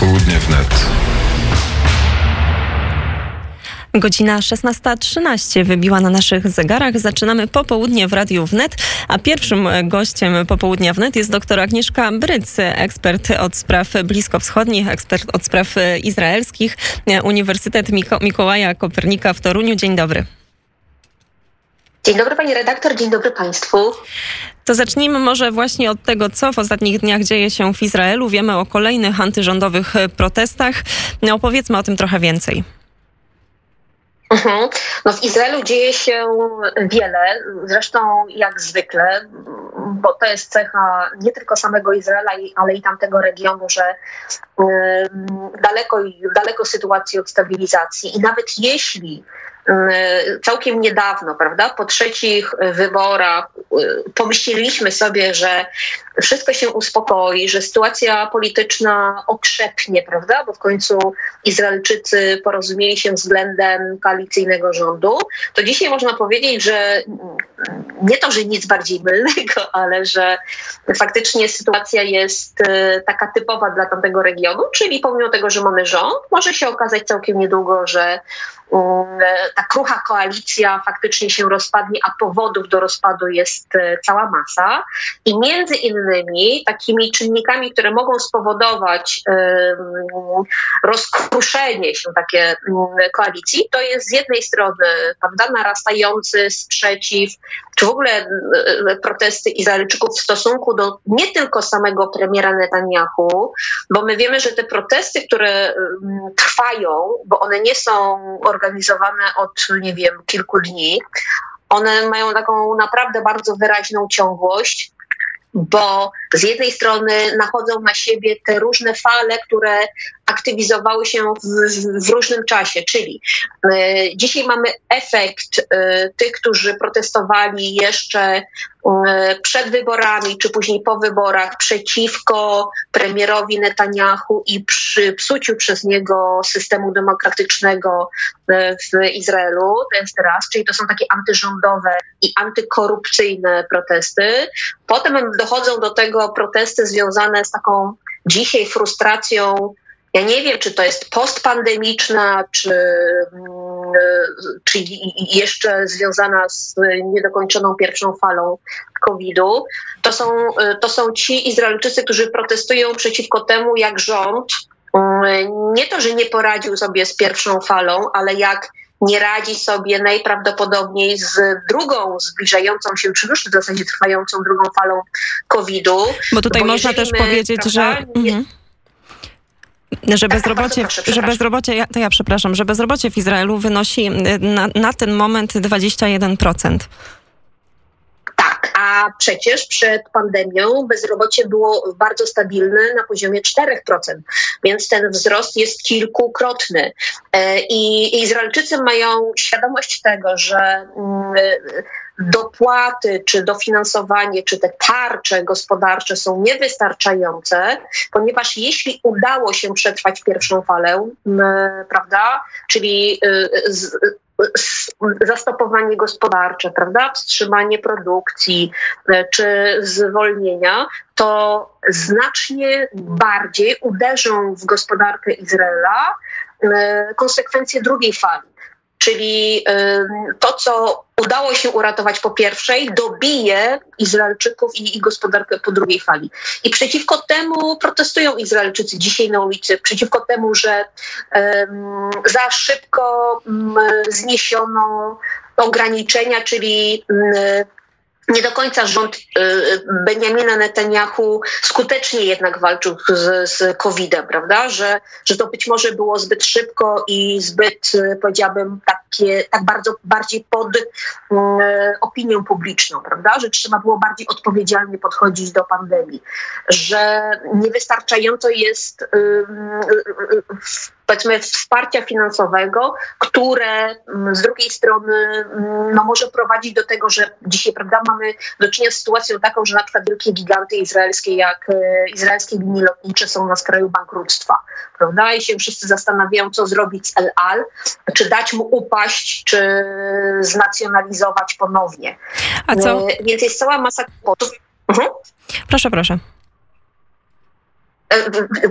Popołudnie wnet. Godzina 16.13 wybiła na naszych zegarach. Zaczynamy popołudnie w Radiu Wnet, a pierwszym gościem popołudnia wnet jest dr Agnieszka Bryc, ekspert od spraw bliskowschodnich, ekspert od spraw izraelskich, Uniwersytet Miko Mikołaja Kopernika w Toruniu. Dzień dobry. Dzień dobry pani redaktor, dzień dobry państwu. To zacznijmy może właśnie od tego, co w ostatnich dniach dzieje się w Izraelu. Wiemy o kolejnych antyrządowych protestach. Opowiedzmy o tym trochę więcej. Mhm. No w Izraelu dzieje się wiele, zresztą jak zwykle, bo to jest cecha nie tylko samego Izraela, ale i tamtego regionu, że daleko, daleko sytuacji od stabilizacji. I nawet jeśli całkiem niedawno, prawda, po trzecich wyborach pomyśleliśmy sobie, że wszystko się uspokoi, że sytuacja polityczna okrzepnie, prawda, bo w końcu Izraelczycy porozumieli się względem koalicyjnego rządu, to dzisiaj można powiedzieć, że nie to, że nic bardziej mylnego, ale że faktycznie sytuacja jest e, taka typowa dla tamtego regionu, czyli pomimo tego, że mamy rząd, może się okazać całkiem niedługo, że mm, ta krucha koalicja faktycznie się rozpadnie, a powodów do rozpadu jest e, cała masa. I między innymi takimi czynnikami, które mogą spowodować rozkruszenie się takie mm, koalicji, to jest z jednej strony prawda, narastający sprzeciw, czy w ogóle e, protesty Izraelczyków w stosunku do nie tylko samego premiera Netanyahu, bo my wiemy, że te protesty, które trwają, bo one nie są organizowane od, nie wiem, kilku dni, one mają taką naprawdę bardzo wyraźną ciągłość bo z jednej strony nachodzą na siebie te różne fale, które aktywizowały się w, w różnym czasie, czyli y, dzisiaj mamy efekt y, tych, którzy protestowali jeszcze przed wyborami, czy później po wyborach przeciwko premierowi Netanyahu i przy psuciu przez niego systemu demokratycznego w Izraelu. To jest raz, czyli to są takie antyrządowe i antykorupcyjne protesty. Potem dochodzą do tego protesty związane z taką dzisiaj frustracją ja nie wiem, czy to jest postpandemiczna, czy, mm, czy jeszcze związana z niedokończoną pierwszą falą COVID-u. To są, to są ci Izraelczycy, którzy protestują przeciwko temu, jak rząd mm, nie to, że nie poradził sobie z pierwszą falą, ale jak nie radzi sobie najprawdopodobniej z drugą zbliżającą się, czy już w zasadzie trwającą drugą falą COVID-u. Bo tutaj bo można też powiedzieć, prawda, że. Mhm. Że bezrobocie, że bezrobocie, ja, to ja przepraszam, że bezrobocie w Izraelu wynosi y, na, na ten moment 21%. Tak, a przecież przed pandemią bezrobocie było bardzo stabilne na poziomie 4%, więc ten wzrost jest kilkukrotny. E, I Izraelczycy mają świadomość tego, że mm, dopłaty, czy dofinansowanie, czy te tarcze gospodarcze są niewystarczające, ponieważ jeśli udało się przetrwać pierwszą falę, prawda, czyli y, zastopowanie gospodarcze, prawda, wstrzymanie produkcji y, czy zwolnienia, to znacznie bardziej uderzą w gospodarkę Izraela y, konsekwencje drugiej fali. Czyli to, co udało się uratować po pierwszej, dobije Izraelczyków i, i gospodarkę po drugiej fali. I przeciwko temu protestują Izraelczycy dzisiaj na ulicy, przeciwko temu, że um, za szybko um, zniesiono ograniczenia, czyli um, nie do końca rząd y, y, Benjamina Netanyahu skutecznie jednak walczył z, z COVID-em, prawda? Że, że to być może było zbyt szybko i zbyt, y, powiedziałabym, takie, tak bardzo bardziej pod um, opinią publiczną, prawda? Że trzeba było bardziej odpowiedzialnie podchodzić do pandemii, że niewystarczająco jest um, powiedzmy wsparcia finansowego, które mm, z drugiej strony mm, no, może prowadzić do tego, że dzisiaj prawda, mamy do czynienia z sytuacją taką, że na przykład wielkie giganty izraelskie, jak e, izraelskie linie lotnicze są na skraju bankructwa. Prawda? I się wszyscy zastanawiają, co zrobić z El Al, czy dać mu upaść, czy znacjonalizować ponownie. A co? E, więc jest cała masa kłopotów. Mhm. Proszę, proszę.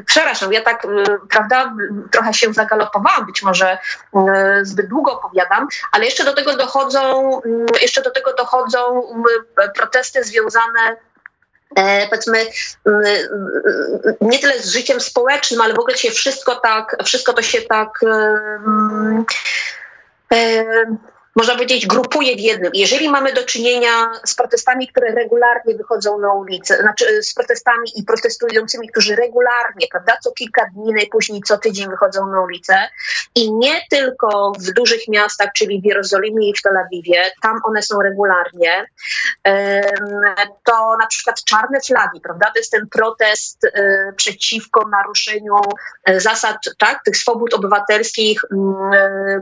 Przepraszam, ja tak, prawda, trochę się zagalopowałam, być może zbyt długo opowiadam, ale jeszcze do tego dochodzą, jeszcze do tego dochodzą protesty związane E, powiedzmy, nie tyle z życiem społecznym, ale w ogóle się wszystko tak, wszystko to się tak można powiedzieć, grupuje w jednym. Jeżeli mamy do czynienia z protestami, które regularnie wychodzą na ulicę, znaczy z protestami i protestującymi, którzy regularnie, prawda, co kilka dni, najpóźniej co tydzień wychodzą na ulicę i nie tylko w dużych miastach, czyli w Jerozolimie i w Tel Awiwie, tam one są regularnie, to na przykład czarne flagi, prawda, to jest ten protest e, przeciwko naruszeniu e, zasad, tak, tych swobód obywatelskich, e,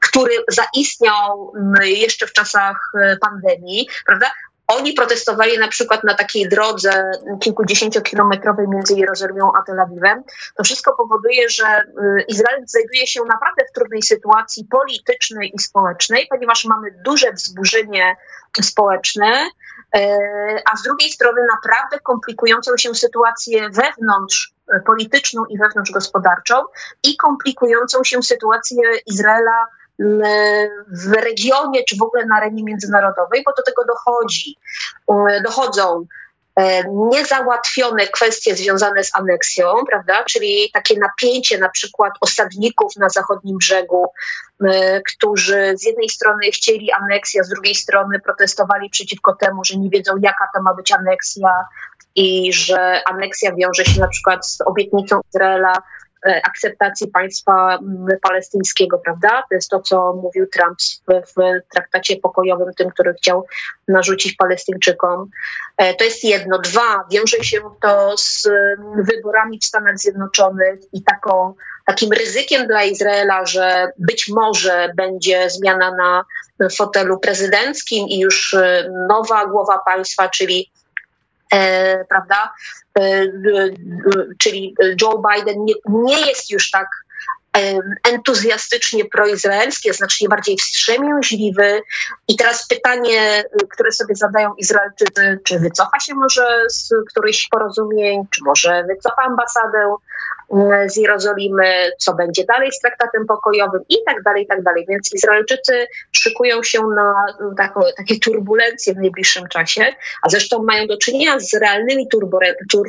który za istniał mm, jeszcze w czasach e, pandemii, prawda? Oni protestowali na przykład na takiej drodze kilkudziesięciokilometrowej między Jerozolimą a Tel Awiwem. To wszystko powoduje, że e, Izrael znajduje się naprawdę w trudnej sytuacji politycznej i społecznej, ponieważ mamy duże wzburzenie społeczne, e, a z drugiej strony naprawdę komplikującą się sytuację wewnątrz polityczną i wewnątrz gospodarczą i komplikującą się sytuację Izraela w regionie, czy w ogóle na arenie międzynarodowej, bo do tego dochodzi, dochodzą e, niezałatwione kwestie związane z aneksją, prawda? czyli takie napięcie na przykład osadników na zachodnim brzegu, którzy z jednej strony chcieli aneksji, a z drugiej strony protestowali przeciwko temu, że nie wiedzą jaka to ma być aneksja i że aneksja wiąże się na przykład z obietnicą Izraela E, akceptacji państwa palestyńskiego, prawda? To jest to, co mówił Trump w, traktacie pokojowym, tym, który chciał narzucić Palestyńczykom. E, to jest jedno. Dwa, wiąże się to z wyborami w Stanach Zjednoczonych i taką, takim ryzykiem dla Izraela, że być może będzie zmiana na fotelu prezydenckim i już e, nowa głowa państwa, czyli E, prawda? E, e, czyli Joe Biden nie, nie jest już tak entuzjastycznie proizraelskie, znacznie bardziej wstrzemięźliwy. I teraz pytanie, które sobie zadają Izraelczycy, czy wycofa się może z którychś porozumień, czy może wycofa ambasadę z Jerozolimy, co będzie dalej z traktatem pokojowym i tak dalej, i tak dalej. Więc Izraelczycy szykują się na taką, takie turbulencje w najbliższym czasie, a zresztą mają do czynienia z realnymi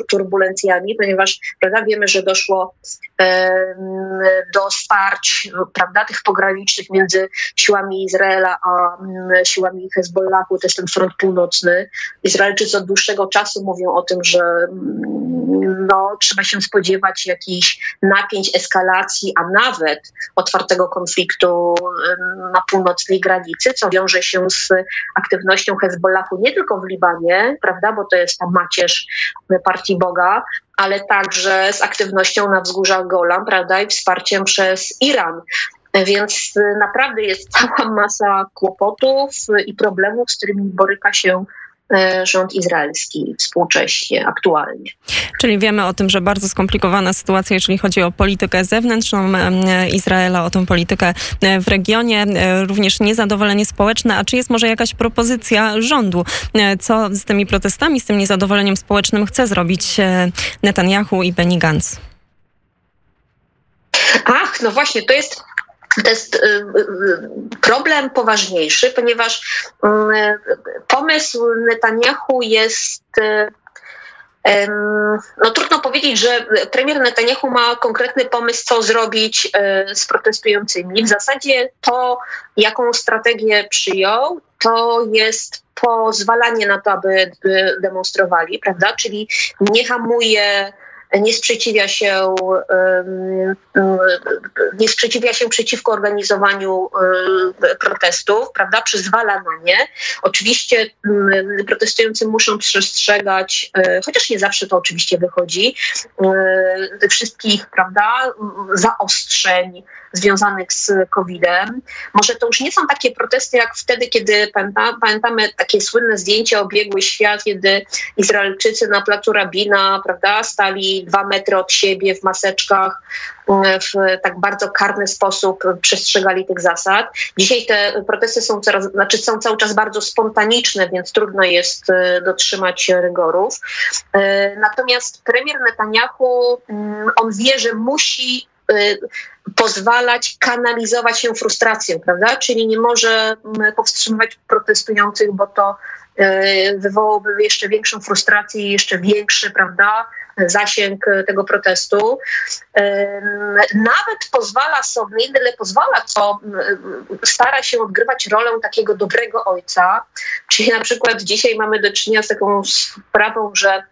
turbulencjami, ponieważ prawda, wiemy, że doszło do starć prawda, tych pogranicznych między siłami Izraela a siłami Hezbollahu, to jest ten front północny. Izraelczycy od dłuższego czasu mówią o tym, że no, trzeba się spodziewać jakichś napięć, eskalacji, a nawet otwartego konfliktu na północnej granicy, co wiąże się z aktywnością Hezbollahu nie tylko w Libanie, prawda, bo to jest ta macierz partii Boga, ale także z aktywnością na wzgórzach Golan, prawda, i wsparciem przez Iran. Więc naprawdę jest cała masa kłopotów i problemów, z którymi boryka się E, rząd izraelski współcześnie, aktualnie. Czyli wiemy o tym, że bardzo skomplikowana sytuacja, jeżeli chodzi o politykę zewnętrzną Izraela, o tą politykę e, w regionie, e, również niezadowolenie społeczne. A czy jest może jakaś propozycja rządu? Co z tymi protestami, z tym niezadowoleniem społecznym chce zrobić Netanyahu i Benny Gantz? Ach, no właśnie, to jest to jest y, y, y, problem poważniejszy, ponieważ pomysł Netanyahu jest. No trudno powiedzieć, że premier Netanyahu ma konkretny pomysł, co zrobić z protestującymi. W zasadzie to, jaką strategię przyjął, to jest pozwalanie na to, aby demonstrowali, prawda? Czyli nie hamuje nie sprzeciwia się, nie sprzeciwia się przeciwko organizowaniu protestów, prawda? Przyzwala na nie. Oczywiście protestujący muszą przestrzegać, e, chociaż nie zawsze to oczywiście wychodzi, tych wszystkich, prawda, zaostrzeń związanych z COVID-em. Może to już nie są takie protesty jak wtedy, kiedy pamiętamy takie słynne zdjęcie obiegły świat, kiedy Izraelczycy na placu Rabina, prawda, stali dwa metry od siebie w maseczkach, w tak bardzo karny sposób przestrzegali tych zasad. Dzisiaj te protesty są, coraz, znaczy są cały czas bardzo spontaniczne, więc trudno jest dotrzymać rygorów. Natomiast premier Netanyahu, mm, on wie, że musi pozwalać kanalizować się frustrację, prawda? Czyli nie może mm, powstrzymywać protestujących, bo to e, wywołałoby jeszcze większą frustrację i jeszcze większy, prawda, zasięg tego protestu. Nawet pozwala sobie, nie tyle pozwala, co stara się odgrywać rolę takiego dobrego ojca. Czyli na przykład dzisiaj mamy do czynienia z taką sprawą, że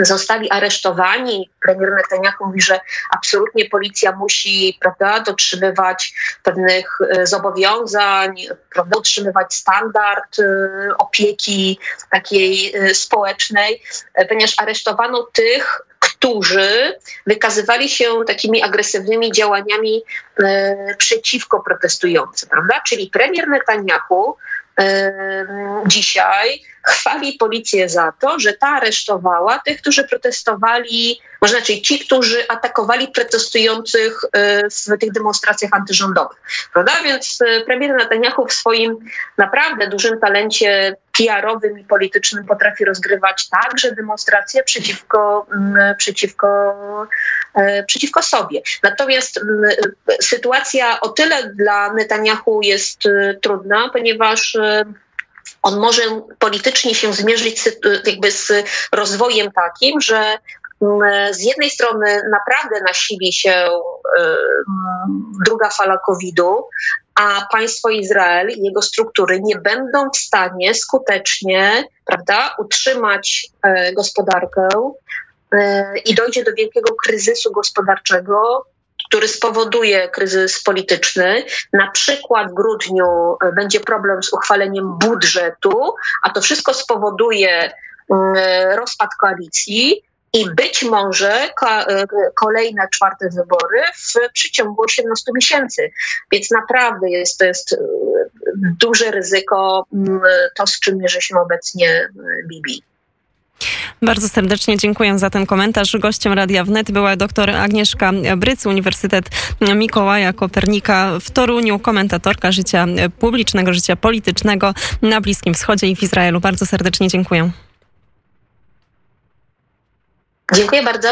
zostali aresztowani. Premier Netanyahu mówi, że absolutnie policja musi prawda, dotrzymywać pewnych e, zobowiązań, prawda, utrzymywać standard e, opieki takiej e, społecznej, ponieważ aresztowano tych, którzy wykazywali się takimi agresywnymi działaniami przeciwko protestującym, prawda? Czyli premier Netanyahu dzisiaj chwali policję za to, że ta aresztowała tych, którzy protestowali, może znaczy ci, którzy atakowali protestujących e, w tych demonstracjach antyrządowych. Prawda? Więc e, premier Netanyahu w swoim naprawdę dużym talencie PR-owym i politycznym potrafi rozgrywać także demonstracje przeciwko, przeciwko, e, przeciwko sobie. Natomiast sytuacja o tyle dla Netanyahu jest trudna, ponieważ on może politycznie się zmierzyć jakby z rozwojem takim, że mm, z jednej strony naprawdę nasili się druga fala COVID-u, a państwo Izrael i jego struktury nie będą w stanie skutecznie prawda, utrzymać y, gospodarkę y, i dojdzie do wielkiego kryzysu gospodarczego, który spowoduje kryzys polityczny. Na przykład w grudniu e, będzie problem z uchwaleniem budżetu, a to wszystko spowoduje mm, rozpad koalicji. I być może e, kolejne czwarte wybory w przeciągu 18 miesięcy. Więc naprawdę jest to jest e, duże ryzyko, mm, to z czym mierzy się obecnie Bibi. Bardzo serdecznie dziękuję za ten komentarz. Gościem Radia Wnet była dr Agnieszka Bryc, Uniwersytet Mikołaja Kopernika w Toruniu, komentatorka życia publicznego, życia politycznego na Bliskim Wschodzie i w Izraelu. Bardzo serdecznie dziękuję. Dziękuję bardzo.